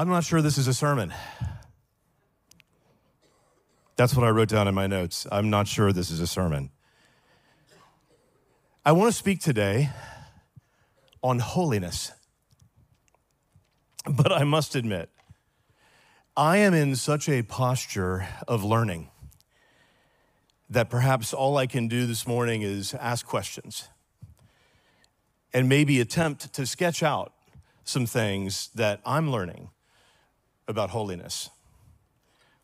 I'm not sure this is a sermon. That's what I wrote down in my notes. I'm not sure this is a sermon. I want to speak today on holiness. But I must admit, I am in such a posture of learning that perhaps all I can do this morning is ask questions and maybe attempt to sketch out some things that I'm learning about holiness.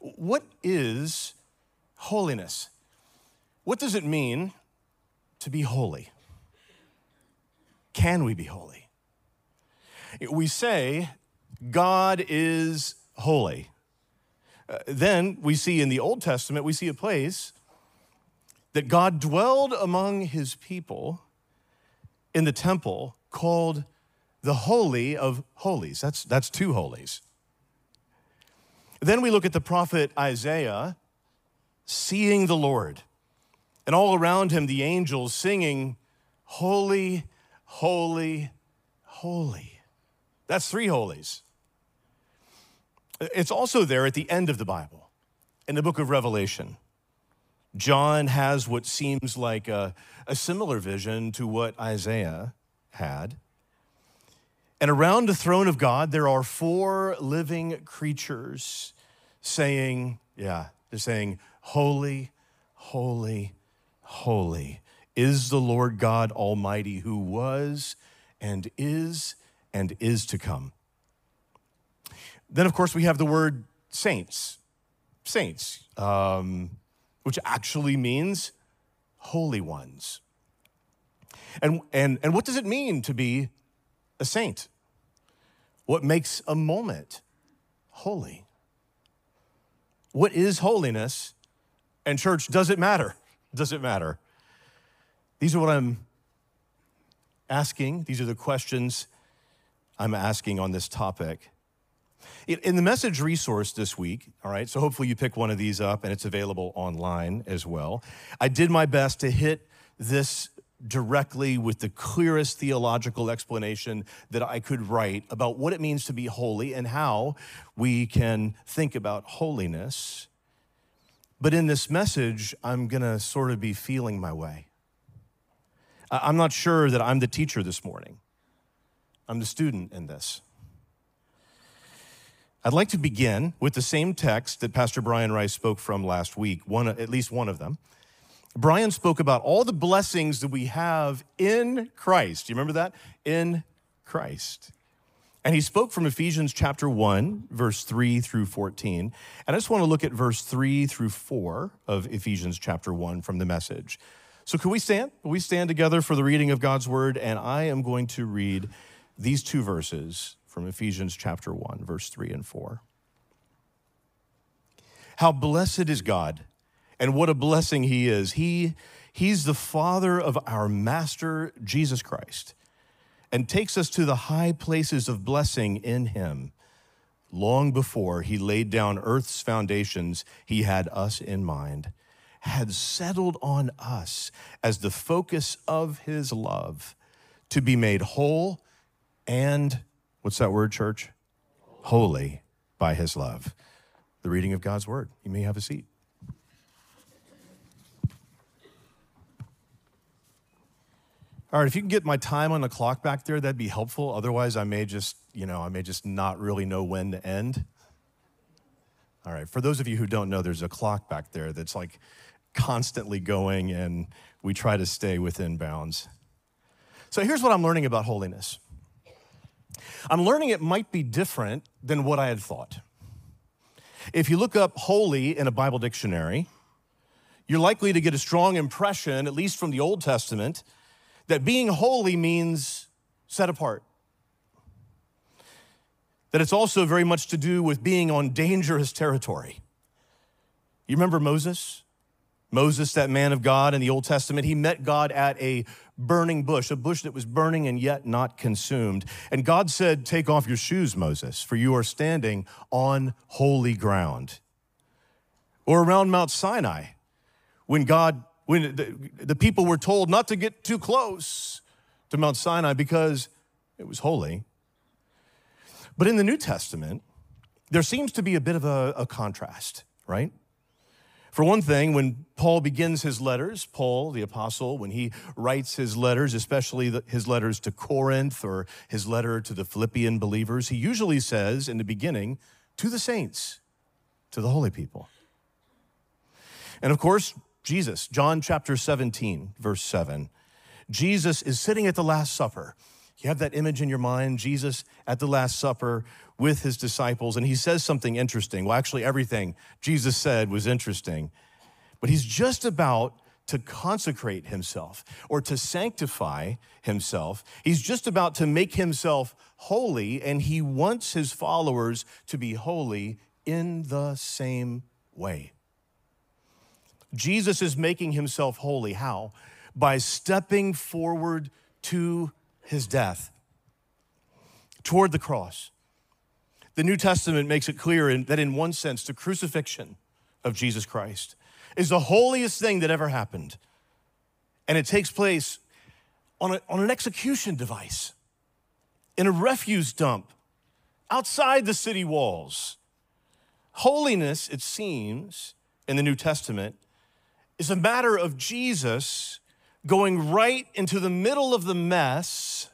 What is holiness? What does it mean to be holy? Can we be holy? We say God is holy. Uh, then we see in the Old Testament, we see a place that God dwelled among his people in the temple called the Holy of Holies. That's, that's two holies. Then we look at the prophet Isaiah seeing the Lord, and all around him the angels singing, Holy, Holy, Holy. That's three holies. It's also there at the end of the Bible, in the book of Revelation. John has what seems like a, a similar vision to what Isaiah had. And around the throne of God, there are four living creatures saying, yeah, they're saying, Holy, holy, holy is the Lord God Almighty who was and is and is to come. Then, of course, we have the word saints. Saints, um, which actually means holy ones. And, and, and what does it mean to be a saint? What makes a moment holy? What is holiness? And, church, does it matter? Does it matter? These are what I'm asking. These are the questions I'm asking on this topic. In the message resource this week, all right, so hopefully you pick one of these up and it's available online as well. I did my best to hit this directly with the clearest theological explanation that I could write about what it means to be holy and how we can think about holiness. But in this message, I'm going to sort of be feeling my way. I'm not sure that I'm the teacher this morning, I'm the student in this. I'd like to begin with the same text that Pastor Brian Rice spoke from last week, one, at least one of them. Brian spoke about all the blessings that we have in Christ. Do you remember that? In Christ. And he spoke from Ephesians chapter 1, verse 3 through 14. And I just want to look at verse 3 through 4 of Ephesians chapter 1 from the message. So, can we stand? Can we stand together for the reading of God's word? And I am going to read these two verses from Ephesians chapter 1, verse 3 and 4. How blessed is God and what a blessing he is. He, he's the Father of our Master Jesus Christ and takes us to the high places of blessing in him. Long before he laid down earth's foundations, he had us in mind, had settled on us as the focus of his love to be made whole and, what's that word, church? Holy by his love. The reading of God's word. You may have a seat. All right, if you can get my time on the clock back there, that'd be helpful. Otherwise, I may just, you know, I may just not really know when to end. All right, for those of you who don't know, there's a clock back there that's like constantly going, and we try to stay within bounds. So here's what I'm learning about holiness I'm learning it might be different than what I had thought. If you look up holy in a Bible dictionary, you're likely to get a strong impression, at least from the Old Testament, that being holy means set apart. That it's also very much to do with being on dangerous territory. You remember Moses? Moses, that man of God in the Old Testament, he met God at a burning bush, a bush that was burning and yet not consumed. And God said, Take off your shoes, Moses, for you are standing on holy ground. Or around Mount Sinai, when God when the, the people were told not to get too close to Mount Sinai because it was holy. But in the New Testament, there seems to be a bit of a, a contrast, right? For one thing, when Paul begins his letters, Paul, the apostle, when he writes his letters, especially the, his letters to Corinth or his letter to the Philippian believers, he usually says in the beginning, to the saints, to the holy people. And of course, Jesus, John chapter 17, verse 7. Jesus is sitting at the Last Supper. You have that image in your mind, Jesus at the Last Supper with his disciples, and he says something interesting. Well, actually, everything Jesus said was interesting, but he's just about to consecrate himself or to sanctify himself. He's just about to make himself holy, and he wants his followers to be holy in the same way. Jesus is making himself holy. How? By stepping forward to his death, toward the cross. The New Testament makes it clear in, that, in one sense, the crucifixion of Jesus Christ is the holiest thing that ever happened. And it takes place on, a, on an execution device, in a refuse dump, outside the city walls. Holiness, it seems, in the New Testament, is a matter of Jesus going right into the middle of the mess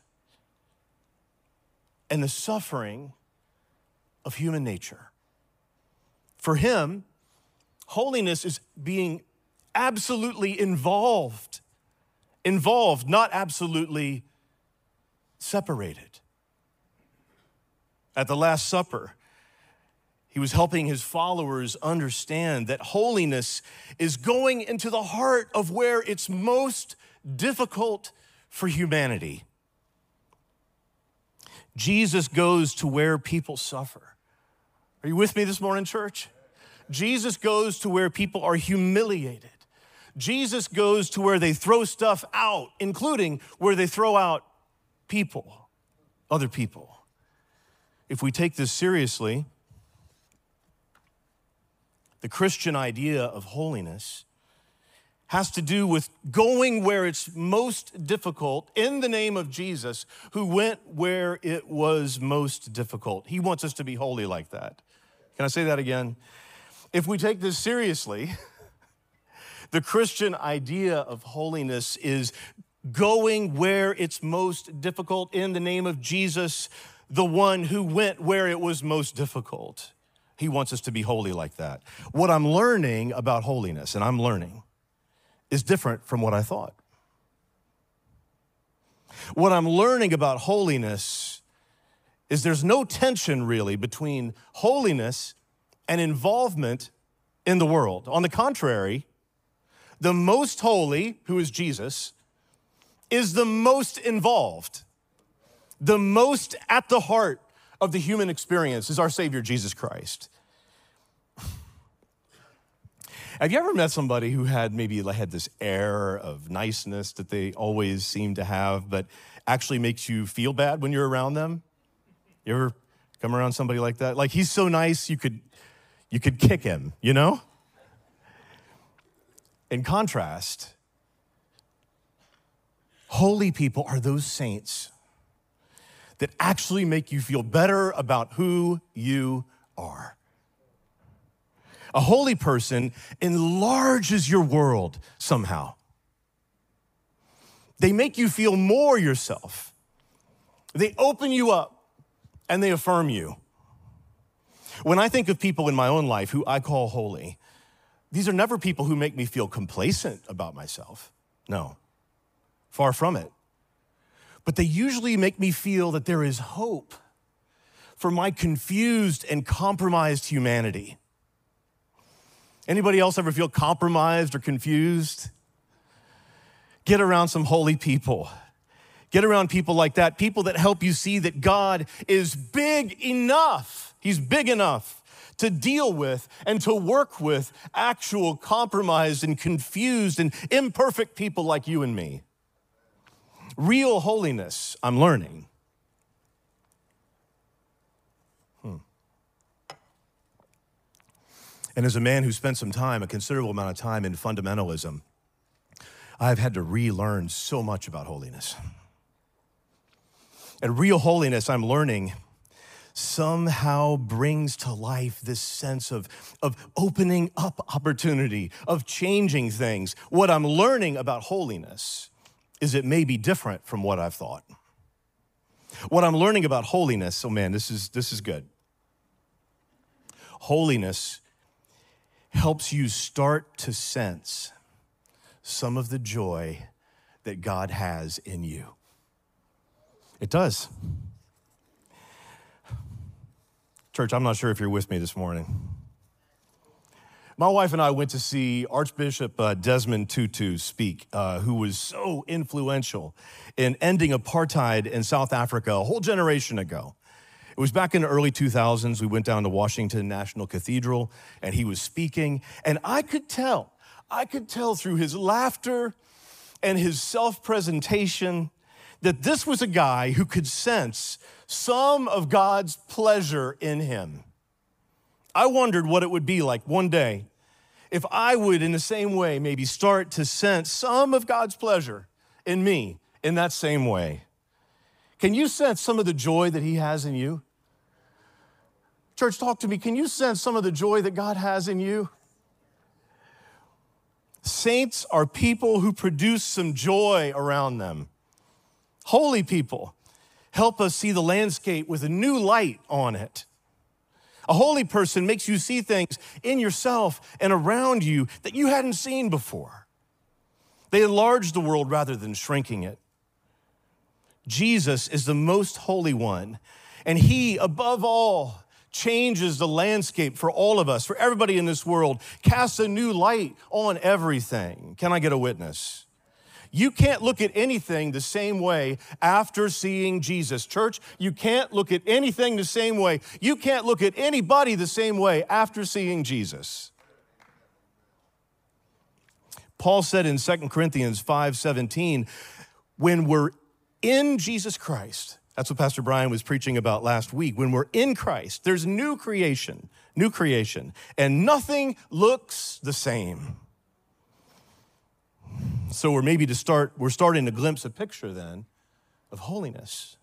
and the suffering of human nature. For him, holiness is being absolutely involved, involved, not absolutely separated. At the Last Supper, he was helping his followers understand that holiness is going into the heart of where it's most difficult for humanity. Jesus goes to where people suffer. Are you with me this morning, church? Jesus goes to where people are humiliated. Jesus goes to where they throw stuff out, including where they throw out people, other people. If we take this seriously, the Christian idea of holiness has to do with going where it's most difficult in the name of Jesus, who went where it was most difficult. He wants us to be holy like that. Can I say that again? If we take this seriously, the Christian idea of holiness is going where it's most difficult in the name of Jesus, the one who went where it was most difficult. He wants us to be holy like that. What I'm learning about holiness, and I'm learning, is different from what I thought. What I'm learning about holiness is there's no tension really between holiness and involvement in the world. On the contrary, the most holy, who is Jesus, is the most involved, the most at the heart of the human experience is our Savior Jesus Christ. Have you ever met somebody who had maybe had this air of niceness that they always seem to have, but actually makes you feel bad when you're around them? You ever come around somebody like that? Like he's so nice you could you could kick him, you know? In contrast, holy people are those saints that actually make you feel better about who you are. A holy person enlarges your world somehow. They make you feel more yourself. They open you up and they affirm you. When I think of people in my own life who I call holy, these are never people who make me feel complacent about myself. No, far from it. But they usually make me feel that there is hope for my confused and compromised humanity. Anybody else ever feel compromised or confused? Get around some holy people. Get around people like that, people that help you see that God is big enough. He's big enough to deal with and to work with actual compromised and confused and imperfect people like you and me. Real holiness, I'm learning, hmm. And as a man who spent some time, a considerable amount of time in fundamentalism, I've had to relearn so much about holiness. And real holiness, I'm learning, somehow brings to life this sense of, of opening up opportunity, of changing things. What I'm learning about holiness is it may be different from what I've thought. What I'm learning about holiness, oh man, this is, this is good. Holiness helps you start to sense some of the joy that God has in you. It does. Church, I'm not sure if you're with me this morning. My wife and I went to see Archbishop uh, Desmond Tutu speak, uh, who was so influential in ending apartheid in South Africa a whole generation ago. It was back in the early 2000s. We went down to Washington National Cathedral and he was speaking. And I could tell, I could tell through his laughter and his self presentation that this was a guy who could sense some of God's pleasure in him. I wondered what it would be like one day if I would, in the same way, maybe start to sense some of God's pleasure in me in that same way. Can you sense some of the joy that He has in you? Church, talk to me. Can you sense some of the joy that God has in you? Saints are people who produce some joy around them. Holy people help us see the landscape with a new light on it. A holy person makes you see things in yourself and around you that you hadn't seen before. They enlarge the world rather than shrinking it. Jesus is the most holy one, and he, above all, changes the landscape for all of us, for everybody in this world, casts a new light on everything. Can I get a witness? You can't look at anything the same way after seeing Jesus. Church, you can't look at anything the same way. You can't look at anybody the same way after seeing Jesus. Paul said in 2 Corinthians 5 17, when we're in Jesus Christ, that's what Pastor Brian was preaching about last week. When we're in Christ, there's new creation, new creation, and nothing looks the same. So we're maybe to start, we're starting to glimpse a picture then of holiness.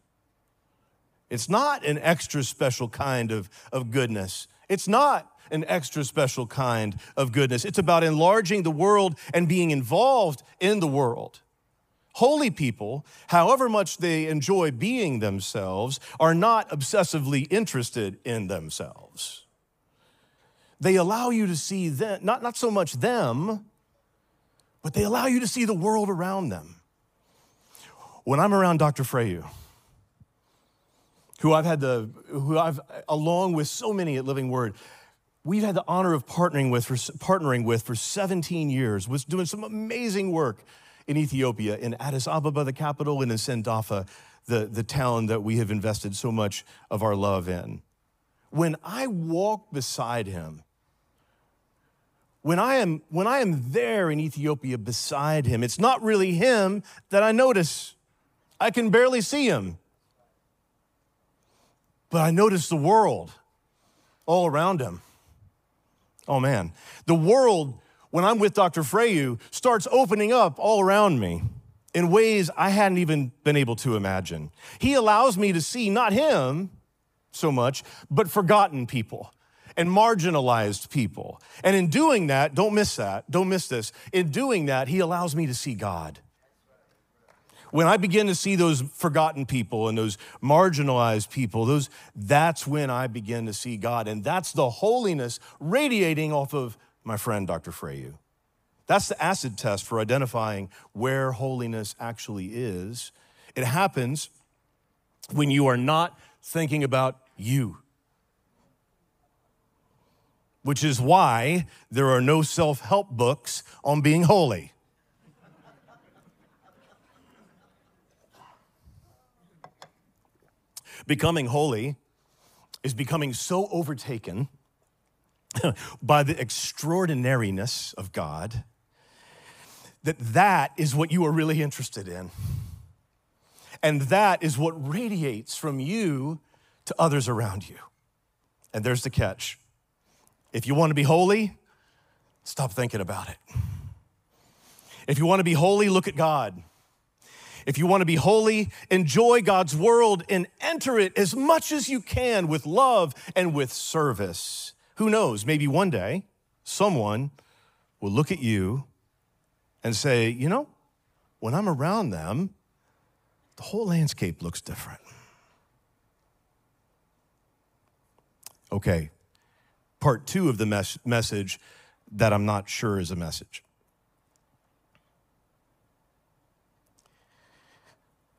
It's not an extra special kind of, of goodness. It's not an extra special kind of goodness. It's about enlarging the world and being involved in the world. Holy people, however much they enjoy being themselves, are not obsessively interested in themselves. They allow you to see them, not, not so much them, but they allow you to see the world around them. When I'm around Dr. Freyu, who I've had the, who I've, along with so many at Living Word, we've had the honor of partnering with for, partnering with for 17 years, was doing some amazing work in Ethiopia, in Addis Ababa, the capital, and in Sendafa, the, the town that we have invested so much of our love in. When I walk beside him, when I am when I am there in Ethiopia beside him, it's not really him that I notice. I can barely see him. But I notice the world all around him. Oh man, the world when I'm with Dr. Freyu starts opening up all around me in ways I hadn't even been able to imagine. He allows me to see not him so much, but forgotten people and marginalized people. And in doing that, don't miss that, don't miss this. In doing that, He allows me to see God. When I begin to see those forgotten people and those marginalized people, those, that's when I begin to see God. And that's the holiness radiating off of my friend, Dr. Freyu. That's the acid test for identifying where holiness actually is. It happens when you are not thinking about you which is why there are no self help books on being holy. becoming holy is becoming so overtaken by the extraordinariness of God that that is what you are really interested in. And that is what radiates from you to others around you. And there's the catch if you want to be holy, stop thinking about it. If you want to be holy, look at God. If you want to be holy, enjoy God's world and enter it as much as you can with love and with service. Who knows, maybe one day someone will look at you and say, you know, when I'm around them, the whole landscape looks different. Okay, part two of the mes- message that I'm not sure is a message.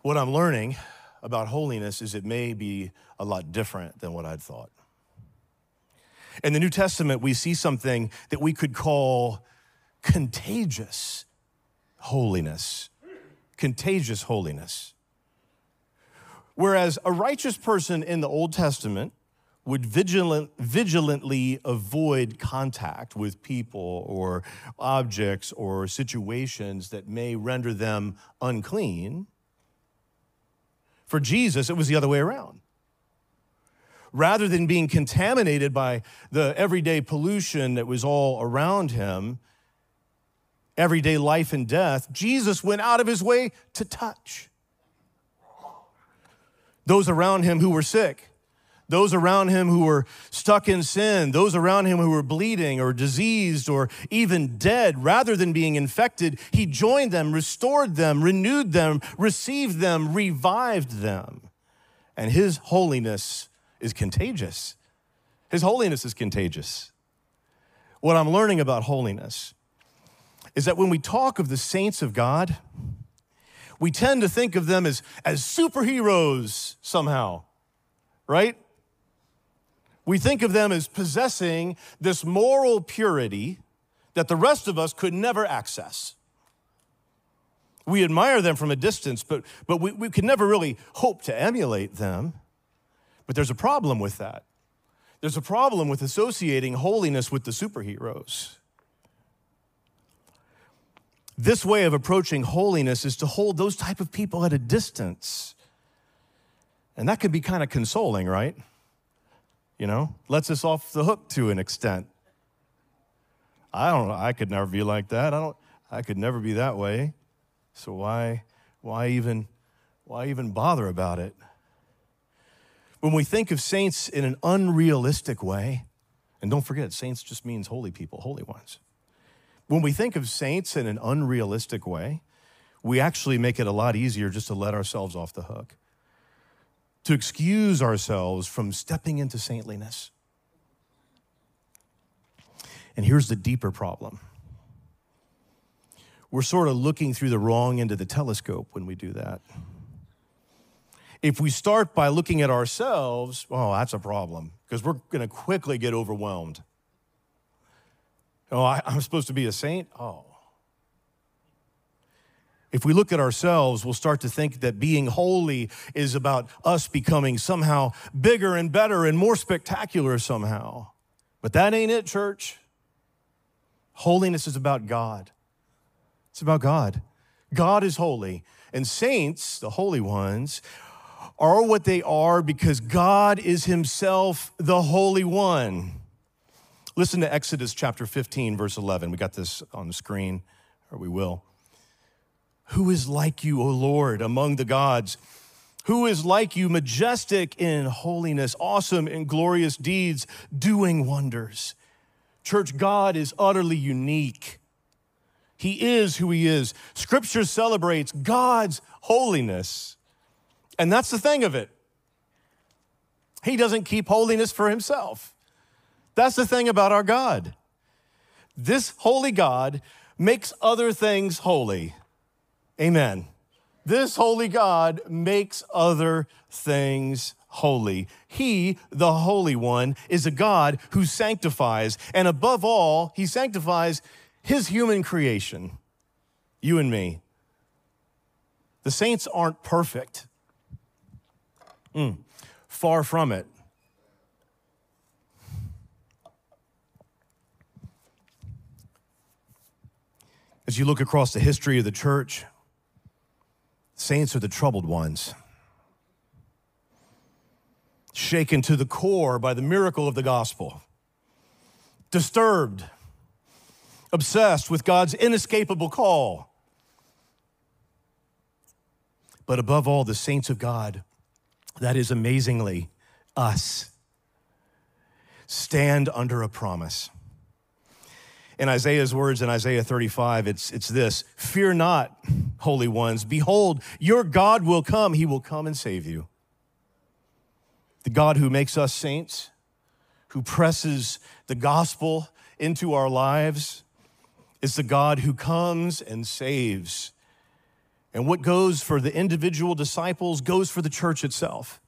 What I'm learning about holiness is it may be a lot different than what I'd thought. In the New Testament, we see something that we could call contagious holiness. Contagious holiness. Whereas a righteous person in the Old Testament would vigilant, vigilantly avoid contact with people or objects or situations that may render them unclean, for Jesus, it was the other way around. Rather than being contaminated by the everyday pollution that was all around him, everyday life and death, Jesus went out of his way to touch those around him who were sick, those around him who were stuck in sin, those around him who were bleeding or diseased or even dead, rather than being infected, he joined them, restored them, renewed them, received them, revived them. And his holiness is contagious. His holiness is contagious. What I'm learning about holiness is that when we talk of the saints of God, we tend to think of them as, as superheroes somehow, right? We think of them as possessing this moral purity that the rest of us could never access. We admire them from a distance, but, but we, we can never really hope to emulate them. But there's a problem with that. There's a problem with associating holiness with the superheroes. This way of approaching holiness is to hold those type of people at a distance. And that could be kind of consoling, right? You know, lets us off the hook to an extent. I don't know, I could never be like that. I don't I could never be that way. So why why even why even bother about it? When we think of saints in an unrealistic way, and don't forget, saints just means holy people, holy ones. When we think of saints in an unrealistic way, we actually make it a lot easier just to let ourselves off the hook, to excuse ourselves from stepping into saintliness. And here's the deeper problem we're sort of looking through the wrong end of the telescope when we do that. If we start by looking at ourselves, oh, that's a problem because we're going to quickly get overwhelmed. Oh, I, I'm supposed to be a saint? Oh. If we look at ourselves, we'll start to think that being holy is about us becoming somehow bigger and better and more spectacular somehow. But that ain't it, church. Holiness is about God. It's about God. God is holy. And saints, the holy ones, are what they are because God is Himself the Holy One. Listen to Exodus chapter 15, verse 11. We got this on the screen, or we will. Who is like you, O Lord, among the gods? Who is like you, majestic in holiness, awesome in glorious deeds, doing wonders? Church, God is utterly unique. He is who He is. Scripture celebrates God's holiness. And that's the thing of it. He doesn't keep holiness for Himself. That's the thing about our God. This holy God makes other things holy. Amen. This holy God makes other things holy. He, the Holy One, is a God who sanctifies, and above all, He sanctifies His human creation, you and me. The saints aren't perfect. Mm, far from it. As you look across the history of the church, saints are the troubled ones, shaken to the core by the miracle of the gospel, disturbed, obsessed with God's inescapable call. but above all, the saints of God, that is amazingly us, stand under a promise. In Isaiah's words in Isaiah 35, it's, it's this Fear not, holy ones. Behold, your God will come. He will come and save you. The God who makes us saints, who presses the gospel into our lives, is the God who comes and saves. And what goes for the individual disciples goes for the church itself.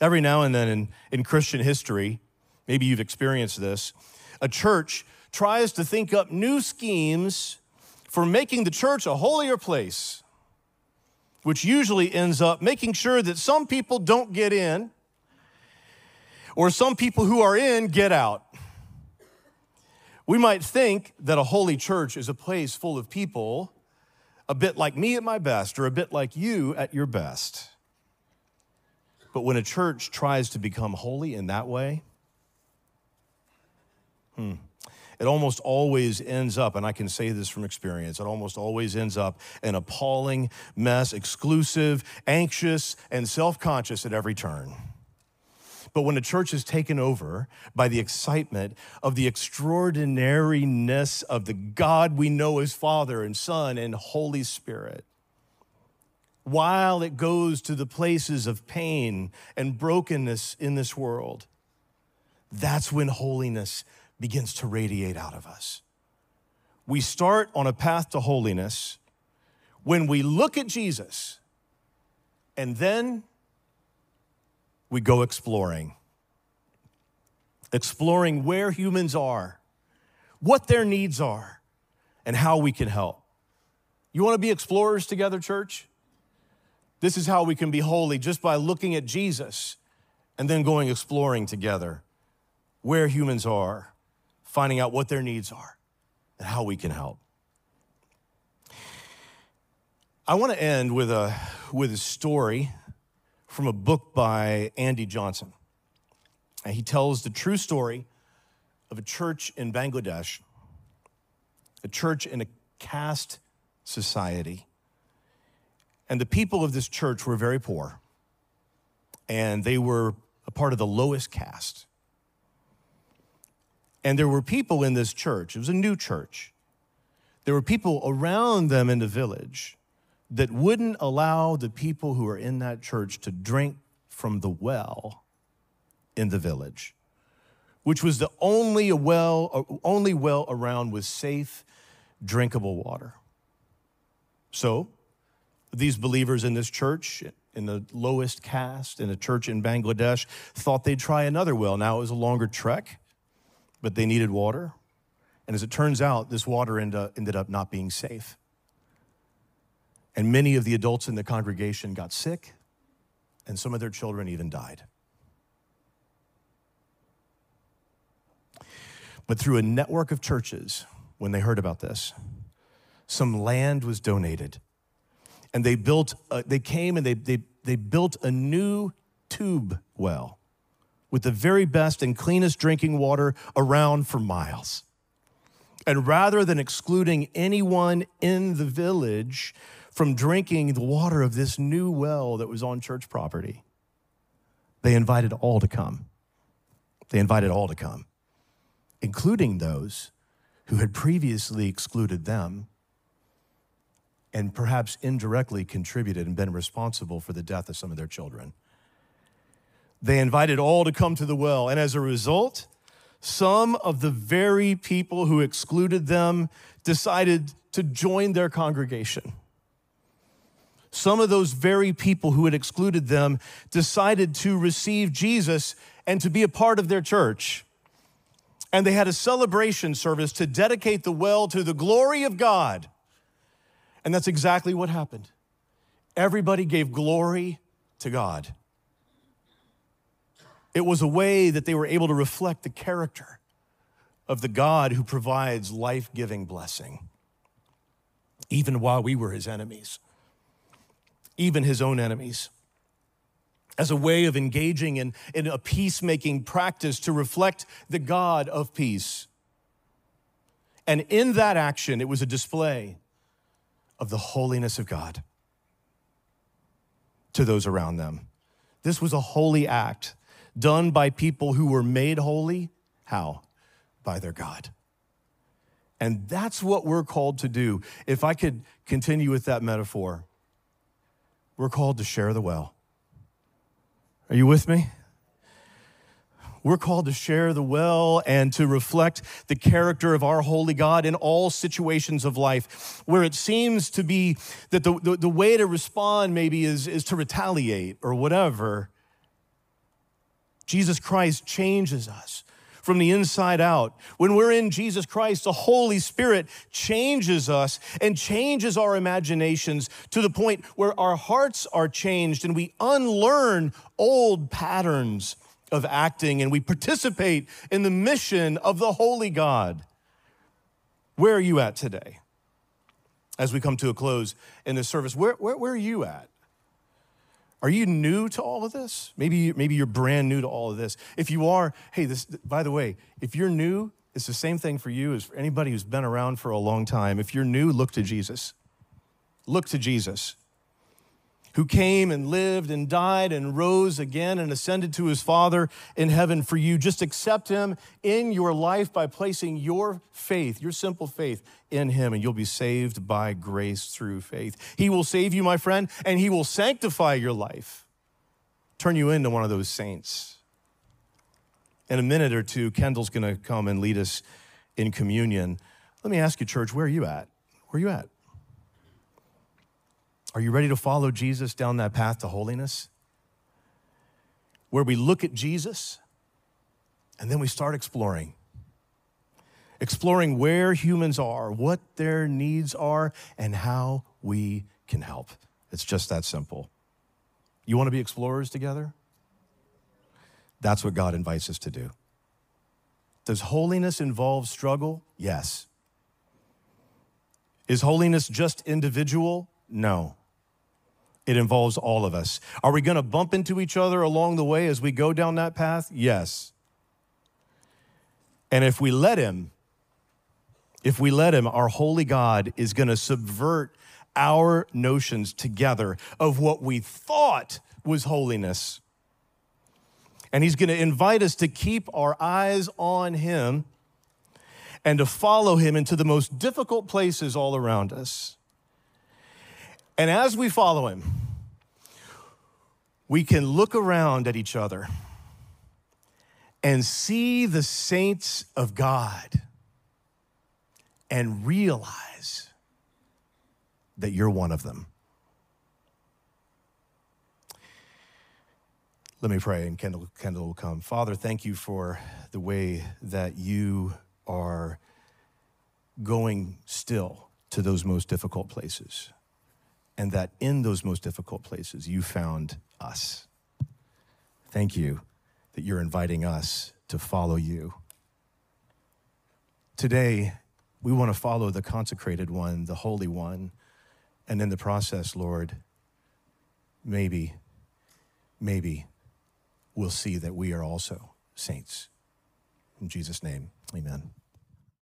Every now and then in, in Christian history, maybe you've experienced this, a church tries to think up new schemes for making the church a holier place, which usually ends up making sure that some people don't get in or some people who are in get out. We might think that a holy church is a place full of people a bit like me at my best or a bit like you at your best. But when a church tries to become holy in that way, hmm, it almost always ends up, and I can say this from experience, it almost always ends up an appalling mess, exclusive, anxious, and self conscious at every turn. But when a church is taken over by the excitement of the extraordinariness of the God we know as Father and Son and Holy Spirit, while it goes to the places of pain and brokenness in this world, that's when holiness begins to radiate out of us. We start on a path to holiness when we look at Jesus and then we go exploring. Exploring where humans are, what their needs are, and how we can help. You want to be explorers together, church? This is how we can be holy just by looking at Jesus and then going exploring together where humans are, finding out what their needs are, and how we can help. I want to end with a, with a story from a book by Andy Johnson. And he tells the true story of a church in Bangladesh, a church in a caste society. And the people of this church were very poor, and they were a part of the lowest caste. And there were people in this church, it was a new church. There were people around them in the village that wouldn't allow the people who were in that church to drink from the well in the village, which was the only well, uh, only well around with safe, drinkable water. So, these believers in this church, in the lowest caste, in a church in Bangladesh, thought they'd try another well. Now it was a longer trek, but they needed water. And as it turns out, this water uh, ended up not being safe. And many of the adults in the congregation got sick, and some of their children even died. But through a network of churches, when they heard about this, some land was donated. And they built, a, they came and they, they, they built a new tube well with the very best and cleanest drinking water around for miles. And rather than excluding anyone in the village from drinking the water of this new well that was on church property. They invited all to come. They invited all to come, including those who had previously excluded them and perhaps indirectly contributed and been responsible for the death of some of their children. They invited all to come to the well, and as a result, some of the very people who excluded them decided to join their congregation some of those very people who had excluded them decided to receive Jesus and to be a part of their church. And they had a celebration service to dedicate the well to the glory of God. And that's exactly what happened. Everybody gave glory to God. It was a way that they were able to reflect the character of the God who provides life giving blessing, even while we were his enemies even his own enemies, as a way of engaging in, in a peacemaking practice to reflect the God of peace. And in that action, it was a display of the holiness of God. to those around them. This was a holy act done by people who were made holy. How? By their God. And that's what we're called to do. If I could continue with that metaphor, we're called to share the well. Are you with me? We're called to share the well and to reflect the character of our holy God in all situations of life where it seems to be that the, the, the way to respond maybe is, is to retaliate or whatever. Jesus Christ changes us from the inside out. When we're in Jesus Christ, the Holy Spirit changes us and changes our imaginations to the point where our hearts are changed and we unlearn old patterns of acting and we participate in the mission of the Holy God. Where are you at today? As we come to a close in this service, where, where, where are you at? Are you new to all of this? Maybe, maybe you're brand new to all of this. If you are, hey, this, by the way, if you're new, it's the same thing for you as for anybody who's been around for a long time. If you're new, look to Jesus. Look to Jesus who came and lived and died and rose again and ascended to his Father in heaven for you. Just accept him in your life by placing your faith, your simple faith, in him, and you'll be saved by grace through faith. He will save you, my friend, and he will sanctify your life, turn you into one of those saints. In a minute or two, Kendall's going to come and lead us in communion. Let me ask you, church, where are you at? Where are you at? Are you ready to follow Jesus down that path to holiness? Where we look at Jesus and then we start exploring. Exploring where humans are, what their needs are, and how we can help. It's just that simple. You want to be explorers together? That's what God invites us to do. Does holiness involve struggle? Yes. Is holiness just individual? No. It involves all of us. Are we going to bump into each other along the way as we go down that path? Yes. And if we let Him, if we let Him, our holy God is going to subvert our notions together of what we thought was holiness. And He's going to invite us to keep our eyes on Him and to follow Him into the most difficult places all around us. And as we follow him, we can look around at each other and see the saints of God and realize that you're one of them. Let me pray, and Kendall, Kendall will come. Father, thank you for the way that you are going still to those most difficult places and that in those most difficult places, you found us. Thank you that you're inviting us to follow you. Today, we want to follow the consecrated one, the holy one, and in the process, Lord, maybe, maybe we'll see that we are also saints. In Jesus' name, amen.